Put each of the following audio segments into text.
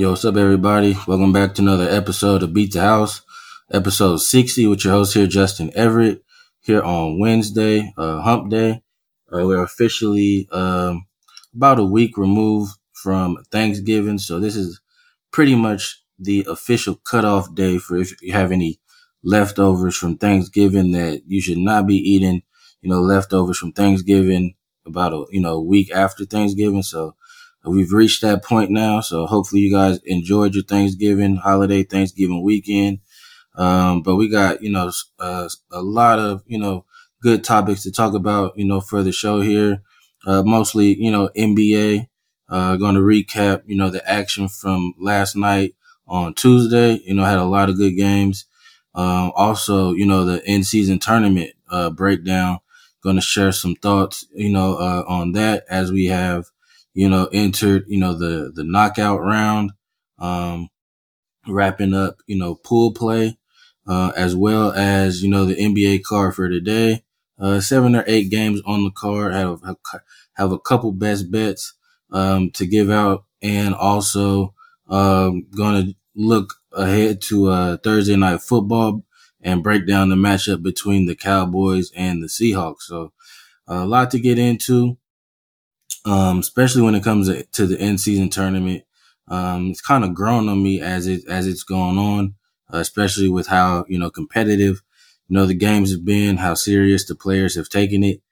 Yo, what's up, everybody? Welcome back to another episode of Beat the House, episode 60 with your host here, Justin Everett, here on Wednesday, uh, Hump Day. Uh, we're officially um, about a week removed from Thanksgiving, so this is pretty much the official cutoff day for if you have any leftovers from Thanksgiving that you should not be eating. You know, leftovers from Thanksgiving about a you know week after Thanksgiving. So we've reached that point now. So hopefully you guys enjoyed your Thanksgiving holiday, Thanksgiving weekend. Um, but we got you know uh, a lot of you know good topics to talk about. You know for the show here, uh, mostly you know NBA. Uh, going to recap you know the action from last night on Tuesday. You know had a lot of good games. Um, also, you know, the in season tournament, uh, breakdown. Going to share some thoughts, you know, uh, on that as we have, you know, entered, you know, the, the knockout round, um, wrapping up, you know, pool play, uh, as well as, you know, the NBA card for today. Uh, seven or eight games on the card. Have, have a couple best bets, um, to give out and also, um, going to look ahead to uh, Thursday night football and break down the matchup between the Cowboys and the Seahawks. So a lot to get into, um, especially when it comes to the in season tournament. Um, it's kind of grown on me as it as it's going on, uh, especially with how you know competitive you know the games have been, how serious the players have taken it,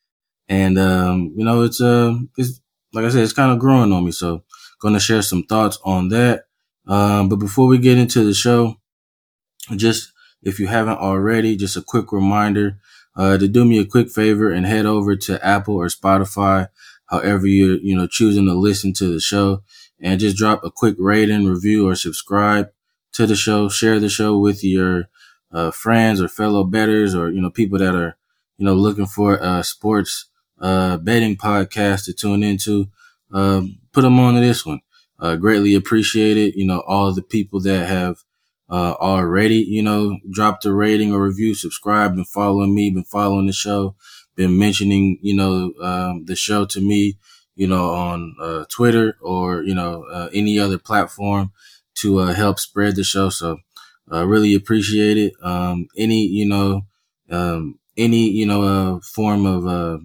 and um, you know it's uh it's like I said, it's kind of growing on me. So going to share some thoughts on that. Um, but before we get into the show, just if you haven't already, just a quick reminder uh, to do me a quick favor and head over to Apple or Spotify, however you're you know choosing to listen to the show, and just drop a quick rating, review, or subscribe to the show. Share the show with your uh, friends or fellow betters, or you know people that are you know looking for a sports uh, betting podcast to tune into. Um, put them on to this one. Uh, greatly appreciate it. you know, all the people that have, uh, already, you know, dropped a rating or review, subscribed, been following me, been following the show, been mentioning, you know, um, the show to me, you know, on, uh, Twitter or, you know, uh, any other platform to, uh, help spread the show. So, uh, really appreciate it. Um, any, you know, um, any, you know, uh, form of, uh,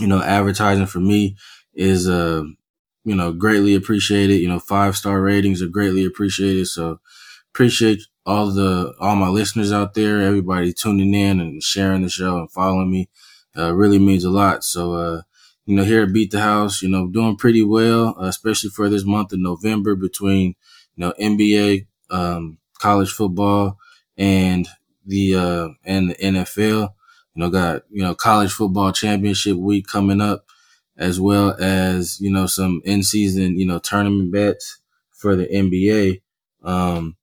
you know, advertising for me is, uh, you know, greatly appreciated. You know, five star ratings are greatly appreciated. So appreciate all the, all my listeners out there, everybody tuning in and sharing the show and following me. Uh, really means a lot. So, uh, you know, here at Beat the House, you know, doing pretty well, uh, especially for this month of November between, you know, NBA, um, college football and the, uh, and the NFL. You know, got, you know, college football championship week coming up as well as, you know, some in season, you know, tournament bets for the NBA. Um,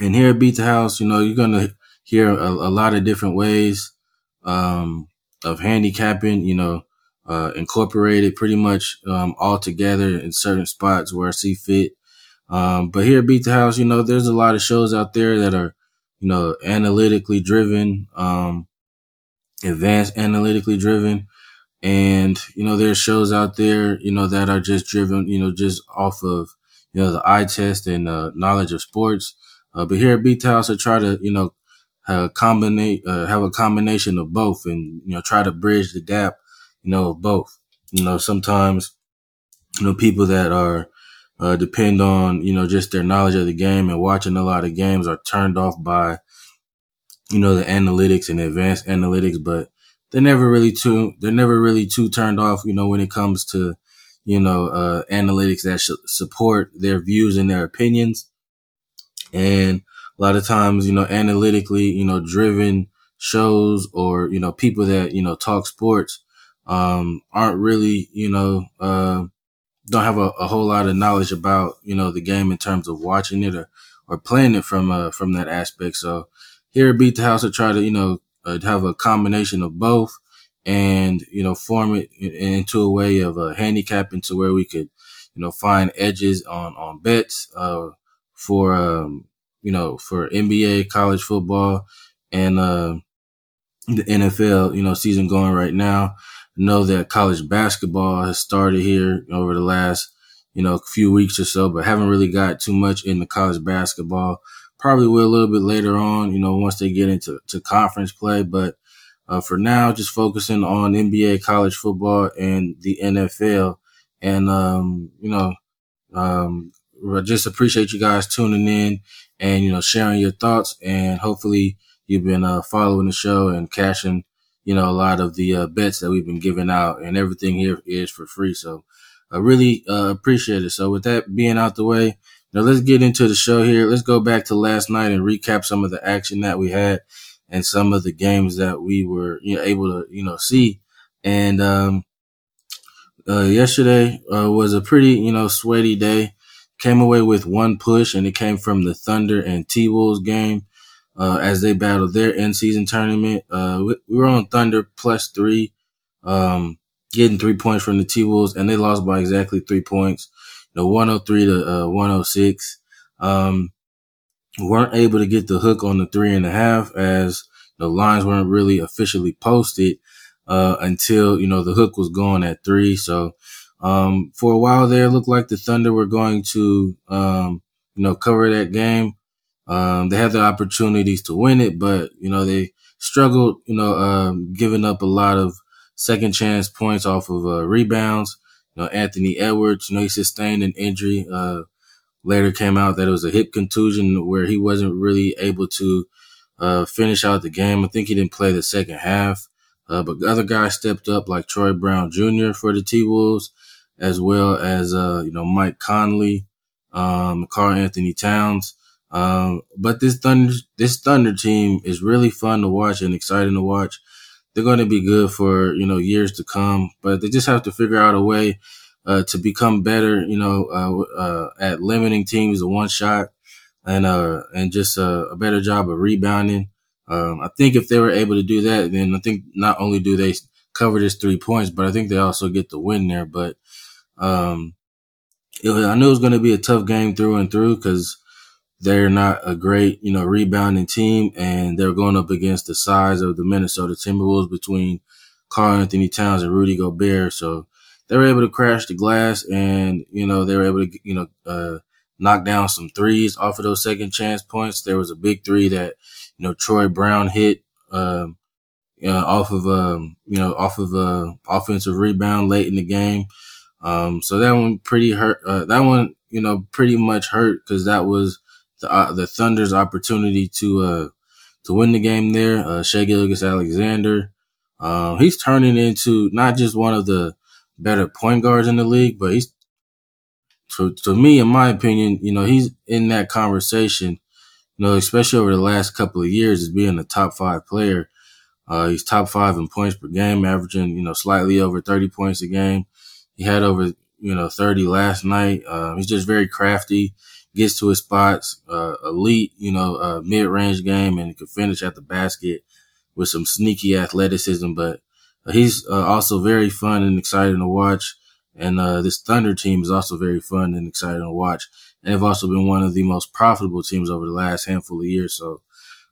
and here at Beat the House, you know, you're going to hear a, a, lot of different ways, um, of handicapping, you know, uh, incorporated pretty much, um, all together in certain spots where I see fit. Um, but here at Beat the House, you know, there's a lot of shows out there that are, you know, analytically driven, um, advanced analytically driven. And, you know, there's shows out there, you know, that are just driven, you know, just off of, you know, the eye test and uh, knowledge of sports. Uh, but here at Beat House, I try to, you know, uh, combine, uh, have a combination of both and, you know, try to bridge the gap, you know, of both. You know, sometimes, you know, people that are, uh, depend on, you know, just their knowledge of the game and watching a lot of games are turned off by, you know, the analytics and advanced analytics. But they're never really too they're never really too turned off, you know, when it comes to you know uh, analytics that should support their views and their opinions. And a lot of times, you know, analytically, you know, driven shows or you know people that you know talk sports um, aren't really you know uh, don't have a, a, whole lot of knowledge about you know the game in terms of watching it or or playing it from uh, from that aspect. So here at Beat the House, I try to you know uh, have a combination of both and, you know, form it into a way of a handicapping to where we could, you know, find edges on, on bets, uh, for, um, you know, for NBA, college football and, uh, the NFL, you know, season going right now. Know that college basketball has started here over the last, you know, few weeks or so, but haven't really got too much into college basketball. Probably will a little bit later on, you know, once they get into to conference play. But uh, for now, just focusing on NBA, college football, and the NFL. And, um, you know, um, just appreciate you guys tuning in and, you know, sharing your thoughts. And hopefully you've been uh, following the show and cashing, you know, a lot of the uh, bets that we've been giving out. And everything here is for free. So I really uh, appreciate it. So with that being out the way, now let's get into the show here. Let's go back to last night and recap some of the action that we had and some of the games that we were you know, able to you know see. And um, uh, yesterday uh, was a pretty you know sweaty day. Came away with one push, and it came from the Thunder and T Wolves game uh, as they battled their in season tournament. Uh, we, we, were on Thunder plus three, um, getting three points from the T Wolves, and they lost by exactly three points. You know, 103 to uh, 106. Um, weren't able to get the hook on the three and a half as the lines weren't really officially posted uh, until you know the hook was gone at three. So um, for a while there, looked like the Thunder were going to um, you know cover that game. Um, they had the opportunities to win it, but you know they struggled. You know, um, giving up a lot of second chance points off of uh, rebounds. You know, Anthony Edwards. You know, he sustained an injury. Uh, Later came out that it was a hip contusion where he wasn't really able to uh, finish out the game. I think he didn't play the second half. Uh, but other guys stepped up like Troy Brown Jr. for the T Wolves, as well as, uh, you know, Mike Conley, um, Karl-Anthony Towns. Um, but this Thunder, this Thunder team is really fun to watch and exciting to watch. They're going to be good for, you know, years to come, but they just have to figure out a way uh, to become better, you know, uh, uh, at limiting teams to one shot and, uh, and just uh, a better job of rebounding. Um, I think if they were able to do that, then I think not only do they cover this three points, but I think they also get the win there. But, um, it, I knew it was going to be a tough game through and through because they're not a great, you know, rebounding team and they're going up against the size of the Minnesota Timberwolves between Karl-Anthony Towns and Rudy Gobert. So, they were able to crash the glass and, you know, they were able to, you know, uh, knock down some threes off of those second chance points. There was a big three that, you know, Troy Brown hit, um, know, off of, um, you know, off of, uh, offensive rebound late in the game. Um, so that one pretty hurt, uh, that one, you know, pretty much hurt because that was the, uh, the Thunder's opportunity to, uh, to win the game there. Uh, Shai Gilgeous-Alexander, uh, he's turning into not just one of the, better point guards in the league, but he's to, to me, in my opinion, you know, he's in that conversation, you know, especially over the last couple of years as being a top five player. Uh, he's top five in points per game, averaging, you know, slightly over 30 points a game. He had over, you know, 30 last night. Uh, he's just very crafty, gets to his spots, uh, elite, you know, uh, mid range game and can finish at the basket with some sneaky athleticism. But he's uh, also very fun and exciting to watch. And uh, this Thunder team is also very fun and exciting to watch. And they've also been one of the most profitable teams over the last handful of years. So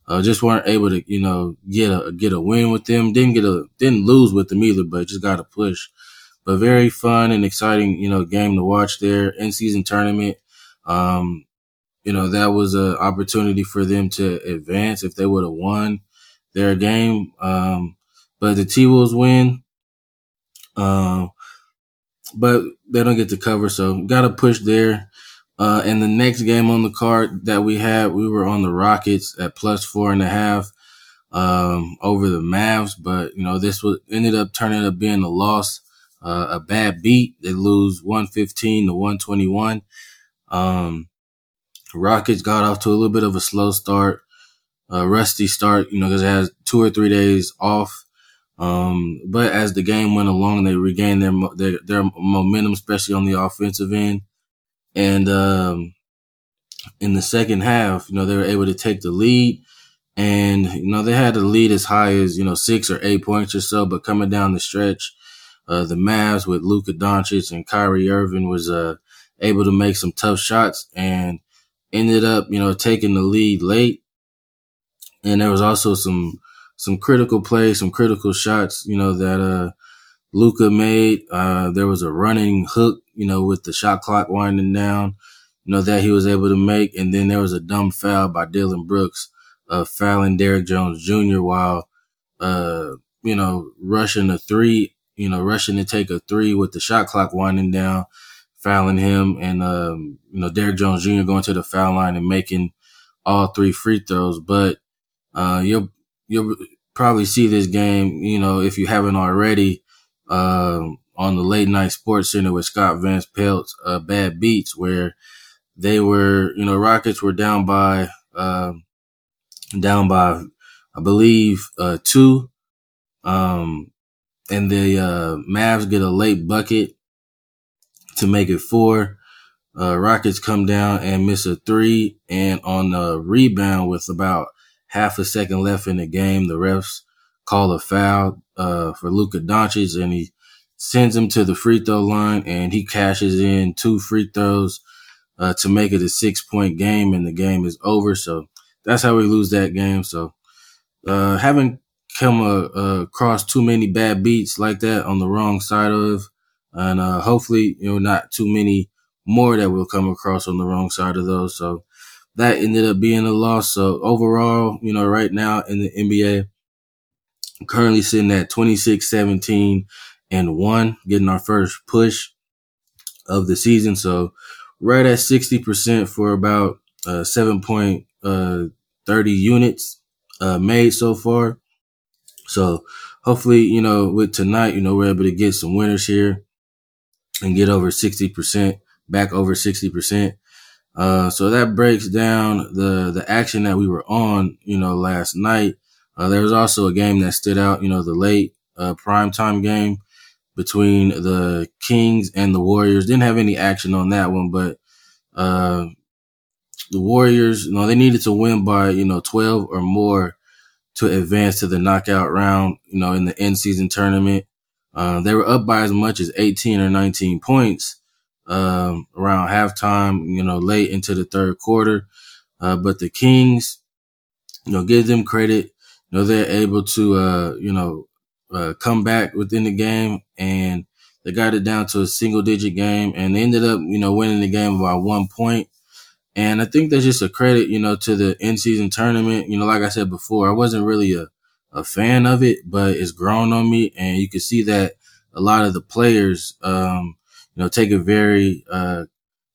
uh, just weren't able to, you know, get a get a win with them. Didn't get a didn't lose with them either, but just got a push. But very fun and exciting, you know, game to watch there in season tournament. Um, you know, that was an opportunity for them to advance if they would have won their game. Um, but the T Wolves win. Um, but they don't get to cover, so got to push there. Uh, and the next game on the card that we had, we were on the Rockets at plus four and a half um, over the Mavs, but you know this was ended up turning up being a loss, uh, a bad beat. They lose one fifteen to one twenty one. Um, Rockets got off to a little bit of a slow start, a rusty start, you know, because it has two or three days off. Um, but as the game went along, they regained their, their, their momentum, especially on the offensive end. And, um, in the second half, you know, they were able to take the lead and, you know, they had the lead as high as, you know, six or eight points or so, but coming down the stretch, uh, the Mavs with Luka Doncic and Kyrie Irving was, uh, able to make some tough shots and ended up, you know, taking the lead late. And there was also some, some critical plays, some critical shots, you know, that, uh, Luka made. Uh, there was a running hook, you know, with the shot clock winding down, you know, that he was able to make. And then there was a dumb foul by Dillon Brooks, uh, fouling Derrick Jones Jr. while, uh, you know, rushing a three, you know, rushing to take a three with the shot clock winding down, fouling him. And, um, you know, Derrick Jones Jr. going to the foul line and making all three free throws. But, uh, you'll, you'll probably see this game, you know, if you haven't already, um, on the late night sports center with Scott Van Pelt's uh, Bad Beats, where they were, you know, Rockets were down by, uh, down by, I believe, uh, two. Um, and the, uh, Mavs get a late bucket to make it four. Uh, Rockets come down and miss a three. And on the rebound with about half a second left in the game, the refs call a foul uh, for Luka Doncic, and he sends him to the free throw line, and he cashes in two free throws uh, to make it a six point game, and the game is over. So that's how we lose that game. So uh, haven't come uh, across too many bad beats like that on the wrong side of, and uh, hopefully you know not too many more that will come across on the wrong side of those. So that ended up being a loss. So overall, you know, right now in the NBA, currently sitting at 26, 17 and one, getting our first push of the season. So right at 60% for about uh, 7.30 uh, units uh, made so far. So hopefully, you know, with tonight, you know, we're able to get some winners here and get over 60%, back over 60%. Uh, so that breaks down the, the action that we were on, you know, last night. Uh, there was also a game that stood out, you know, the late uh, primetime game between the Kings and the Warriors. Didn't have any action on that one, but uh, the Warriors, you know, they needed to win by, you know, 12 or more to advance to the knockout round, you know, in the in season tournament. Uh, they were up by as much as 18 or 19 points um, around halftime, you know, late into the third quarter. Uh, but the Kings, you know, give them credit know, they're able to, uh, you know, uh, come back within the game and they got it down to a single digit game and they ended up, you know, winning the game by one point. And I think that's just a credit, you know, to the in season tournament. You know, like I said before, I wasn't really a, a fan of it, but it's grown on me. And you can see that a lot of the players, um, you know, take it very, uh,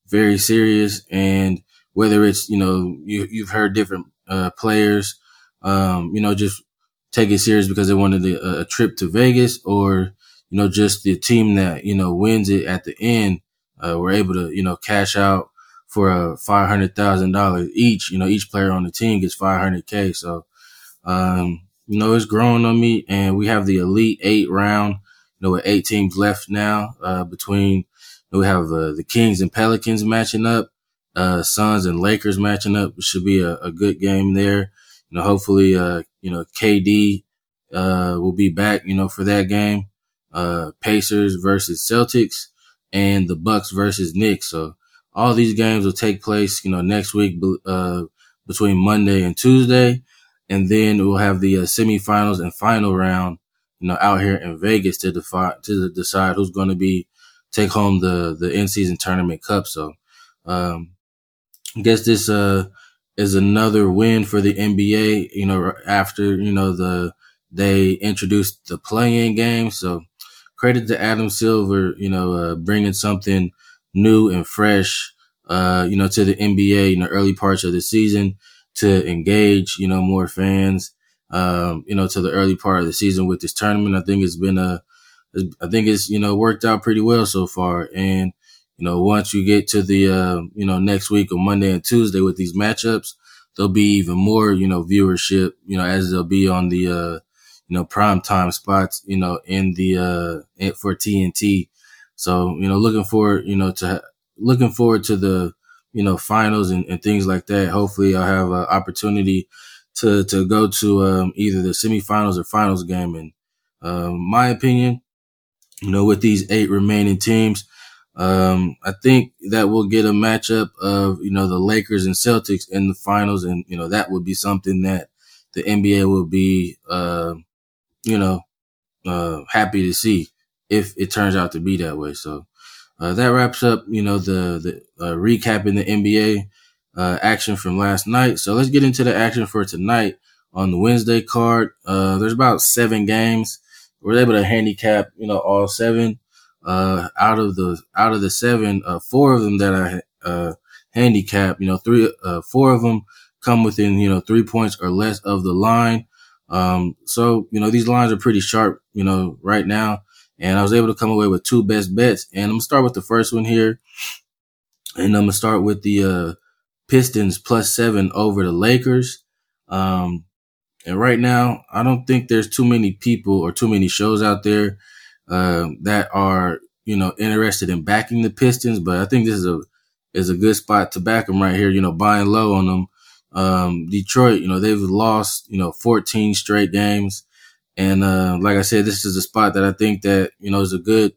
very serious. And whether it's, you know, you, you've heard different, uh, players, um, you know, just take it serious because they wanted a, a, trip to Vegas or, you know, just the team that, you know, wins it at the end, uh, were able to, you know, cash out for a $500,000 each, you know, each player on the team gets 500K. So, um, you know, it's growing on me and we have the elite eight round, you know, with eight teams left now, uh, between, we have, uh, the Kings and Pelicans matching up, uh, Suns and Lakers matching up. It should be a, a good game there you know, hopefully, uh, you know, KD, uh, will be back, you know, for that game. Uh, Pacers versus Celtics and the Bucks versus Knicks. So all these games will take place, you know, next week, uh, between Monday and Tuesday. And then we'll have the uh, semifinals and final round, you know, out here in Vegas to define, to decide who's going to be, take home the, the in season tournament cup. So, um, I guess this, uh, is another win for the NBA, you know, after, you know, the, they introduced the play-in game. So credit to Adam Silver, you know, uh, bringing something new and fresh, uh, you know, to the NBA in the early parts of the season to engage, you know, more fans, um, you know, to the early part of the season with this tournament. I think it's been a, I think it's, you know, worked out pretty well so far. And, you know, once you get to the, uh, you know, next week on Monday and Tuesday with these matchups, there'll be even more, you know, viewership, you know, as they'll be on the, uh, you know, prime time spots, you know, in the, uh, for TNT. So, you know, looking forward, you know, to, looking forward to the, you know, finals and, and things like that. Hopefully I'll have an opportunity to, to go to, um, either the semifinals or finals game. And, um, my opinion, you know, with these eight remaining teams, um, I think that we'll get a matchup of, you know, the Lakers and Celtics in the finals. And, you know, that would be something that the NBA will be, uh, you know, uh, happy to see. if it turns out to be that way. So uh, that wraps up, you know, the the uh, recapping the NBA uh, action from last night. So let's get into the action for tonight on the Wednesday card. Uh, there's about seven games. We're able to handicap, you know, all seven. Uh, out of the out of the seven, uh, four of them that I uh, handicap, you know, three, uh, four of them come within, you know, three points or less of the line. Um, so, you know, these lines are pretty sharp, you know, right now. And I was able to come away with two best bets. And I'm gonna start with the first one here. And I'm gonna start with the, uh, Pistons plus seven over the Lakers. Um, and right now, I don't think there's too many people or too many shows out there uh, that are you know interested in backing the Pistons. But I think this is a is a good spot to back them right here. You know, buying low on them. Um, Detroit, you know, they've lost you know 14 straight games, and uh, like I said, this is a spot that I think that you know is a good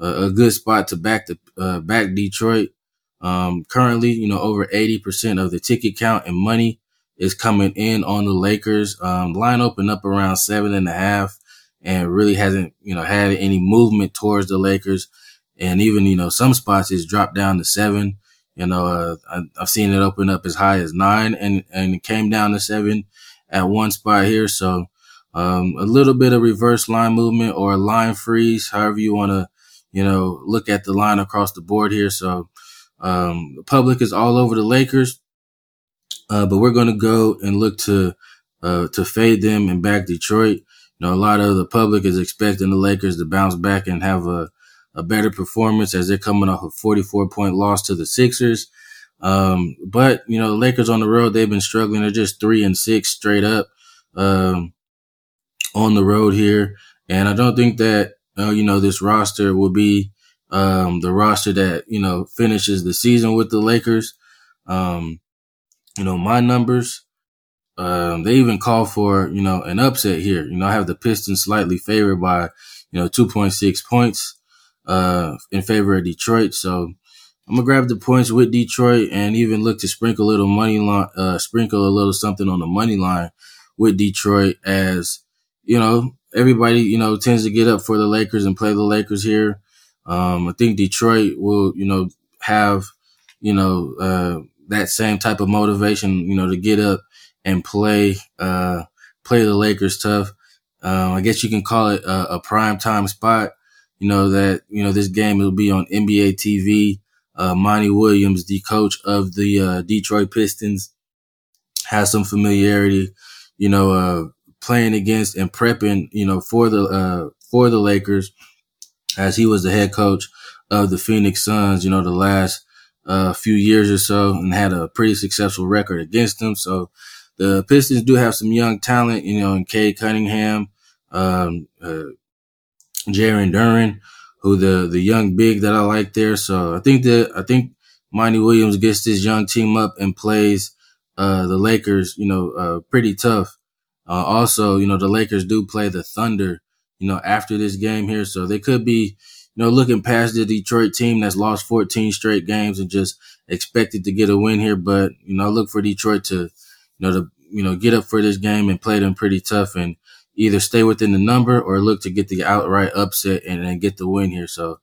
uh, a good spot to back the uh, back Detroit. Um, currently, you know, over 80% of the ticket count and money is coming in on the Lakers. Um, line opened up around seven and a half and really hasn't, you know, had any movement towards the Lakers. And even, you know, some spots it's dropped down to seven. You know, uh, I, have seen it open up as high as nine and, and it came down to seven at one spot here. So, um, a little bit of reverse line movement or a line freeze, however you want to, you know, look at the line across the board here. So, um, the public is all over the Lakers, uh, but we're going to go and look to uh, to fade them and back Detroit. You know, a lot of the public is expecting the Lakers to bounce back and have a, a better performance as they're coming off a 44 point loss to the Sixers. Um, but you know, the Lakers on the road, they've been struggling. They're just three and six straight up, um, on the road here. And I don't think that, uh, you know, this roster will be um, the roster that you know finishes the season with the Lakers. Um, you know my numbers. Um, they even call for you know an upset here. You know I have the Pistons slightly favored by you know two point six points uh, in favor of Detroit. So I'm gonna grab the points with Detroit and even look to sprinkle a little money line, uh, sprinkle a little something on the money line with Detroit as you know everybody you know tends to get up for the Lakers and play the Lakers here. Um, I think Detroit will, you know, have, you know, uh, that same type of motivation, you know, to get up and play, uh, play the Lakers tough. Um, I guess you can call it a, a, prime time spot. You know, that, you know, this game will be on NBA TV. Uh, Monty Williams, the coach of the, uh, Detroit Pistons, has some familiarity, you know, uh, playing against and prepping, you know, for the, uh, for the Lakers as he was the head coach of the Phoenix Suns, you know, the last uh, few years or so and had a pretty successful record against them. So the Pistons do have some young talent, you know, in Cade Cunningham, um, uh, Jalen Duren, who the, the young big that I like there. So I think that, I think Monty Williams gets this young team up and plays, uh, the Lakers, you know, uh, pretty tough. Uh, also, you know, the Lakers do play the Thunder you know, after this game here. So they could be, you know, looking past the Detroit team that's lost 14 straight games and just expected to get a win here. But, you know, I look for Detroit to, you know, to, you know, get up for this game and play them pretty tough and either stay within the number or look to get the outright upset and, and get the win here. So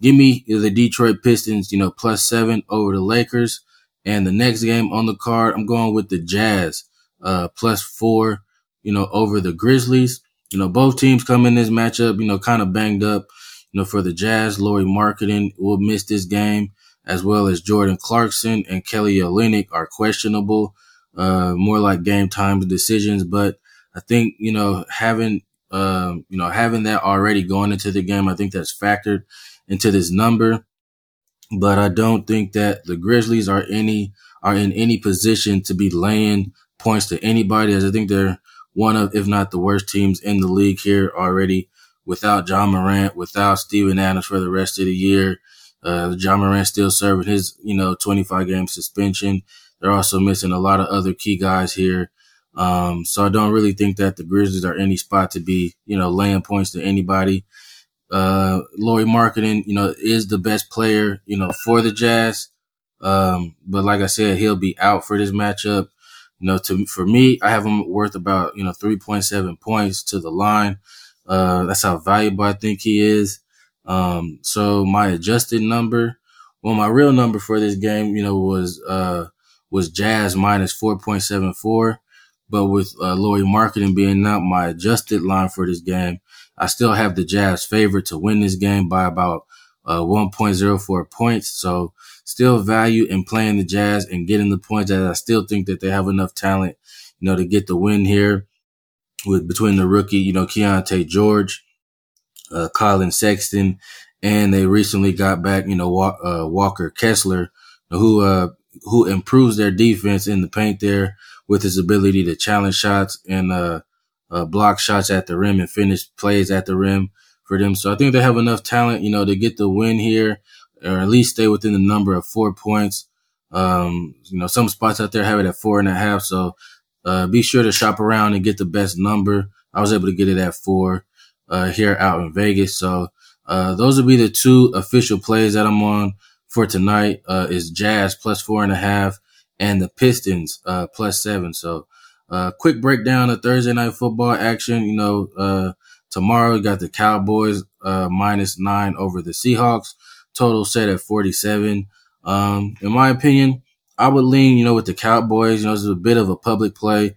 give me the Detroit Pistons, you know, plus seven over the Lakers. And the next game on the card, I'm going with the Jazz, uh, plus four, you know, over the Grizzlies. You know, both teams come in this matchup, you know, kind of banged up. You know, for the Jazz, Lauri Markkanen will miss this game, as well as Jordan Clarkson and Kelly Olynyk are questionable, uh, more like game time decisions. But I think, you know, having, uh, you know, having that already going into the game, I think that's factored into this number. But I don't think that the Grizzlies are any, are in any position to be laying points to anybody as I think they're one of, if not the worst teams in the league here already without Ja Morant, without Steven Adams for the rest of the year. Uh, Ja Morant still serving his, you know, 25 game suspension. They're also missing a lot of other key guys here. Um, so I don't really think that the Grizzlies are any spot to be, you know, laying points to anybody. Uh, Lauri Markkanen, you know, is the best player, you know, for the Jazz. Um, but like I said, he'll be out for this matchup. You know, to for me, I have him worth about you know three point seven points to the line. Uh, that's how valuable I think he is. Um, so my adjusted number, well, my real number for this game, you know, was uh was Jazz minus four point seven four. But with uh, Lauri Markkanen being out, my adjusted line for this game, I still have the Jazz favorite to win this game by about uh, 1.04 points. So still value in playing the Jazz and getting the points that I still think that they have enough talent, you know, to get the win here with between the rookie, you know, Keyonte George, uh, Collin Sexton, and they recently got back, you know, uh, Walker Kessler, who, uh, who improves their defense in the paint there with his ability to challenge shots and, uh, uh, block shots at the rim and finish plays at the rim for them. So I think they have enough talent, you know, to get the win here or at least stay within the number of four points. Um, you know, some spots out there have it at four and a half. So, uh, be sure to shop around and get the best number. I was able to get it at four, uh, here out in Vegas. So, uh, those would be the two official plays that I'm on for tonight. Uh, is Jazz plus four and a half and the Pistons, uh, plus seven. So, uh, quick breakdown of Thursday night football action. You know, uh, tomorrow we got the Cowboys, uh, minus nine over the Seahawks total set at 47. Um, in my opinion, I would lean, you know, with the Cowboys. You know, it's a bit of a public play.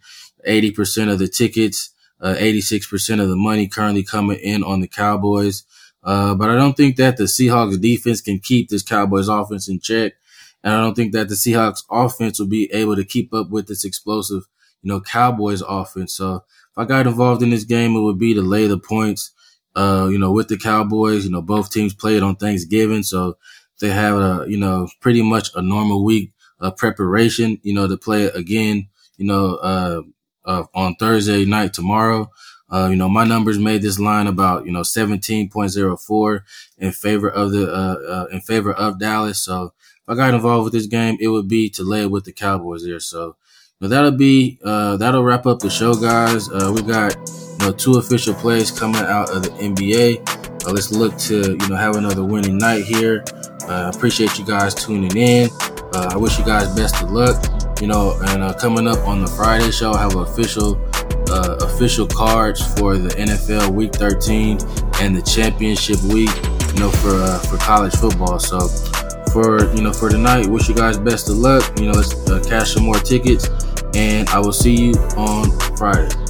80% of the tickets, uh, 86% of the money currently coming in on the Cowboys. Uh, but I don't think that the Seahawks defense can keep this Cowboys offense in check. And I don't think that the Seahawks offense will be able to keep up with this explosive, you know, Cowboys offense. So if I got involved in this game, it would be to lay the points uh, you know, with the Cowboys. You know, both teams played on Thanksgiving, so they have a, you know, pretty much a normal week of preparation, you know, to play again, you know, uh, uh, on Thursday night tomorrow. Uh, you know, my numbers made this line about, you know, 17.04 in favor of the, uh, uh, in favor of Dallas. So if I got involved with this game, it would be to lay it with the Cowboys there. So, but that'll be, uh, that'll wrap up the show, guys. Uh, we got, know, two official plays coming out of the NBA. Uh, let's look to you know have another winning night here. Uh, appreciate you guys tuning in. Uh, I wish you guys best of luck. You know, and uh, coming up on the Friday show, I have official uh, official cards for the NFL Week 13 and the championship week. You know, for uh, for college football. So for you know for tonight, wish you guys best of luck. You know, let's cash some more tickets, and I will see you on Friday.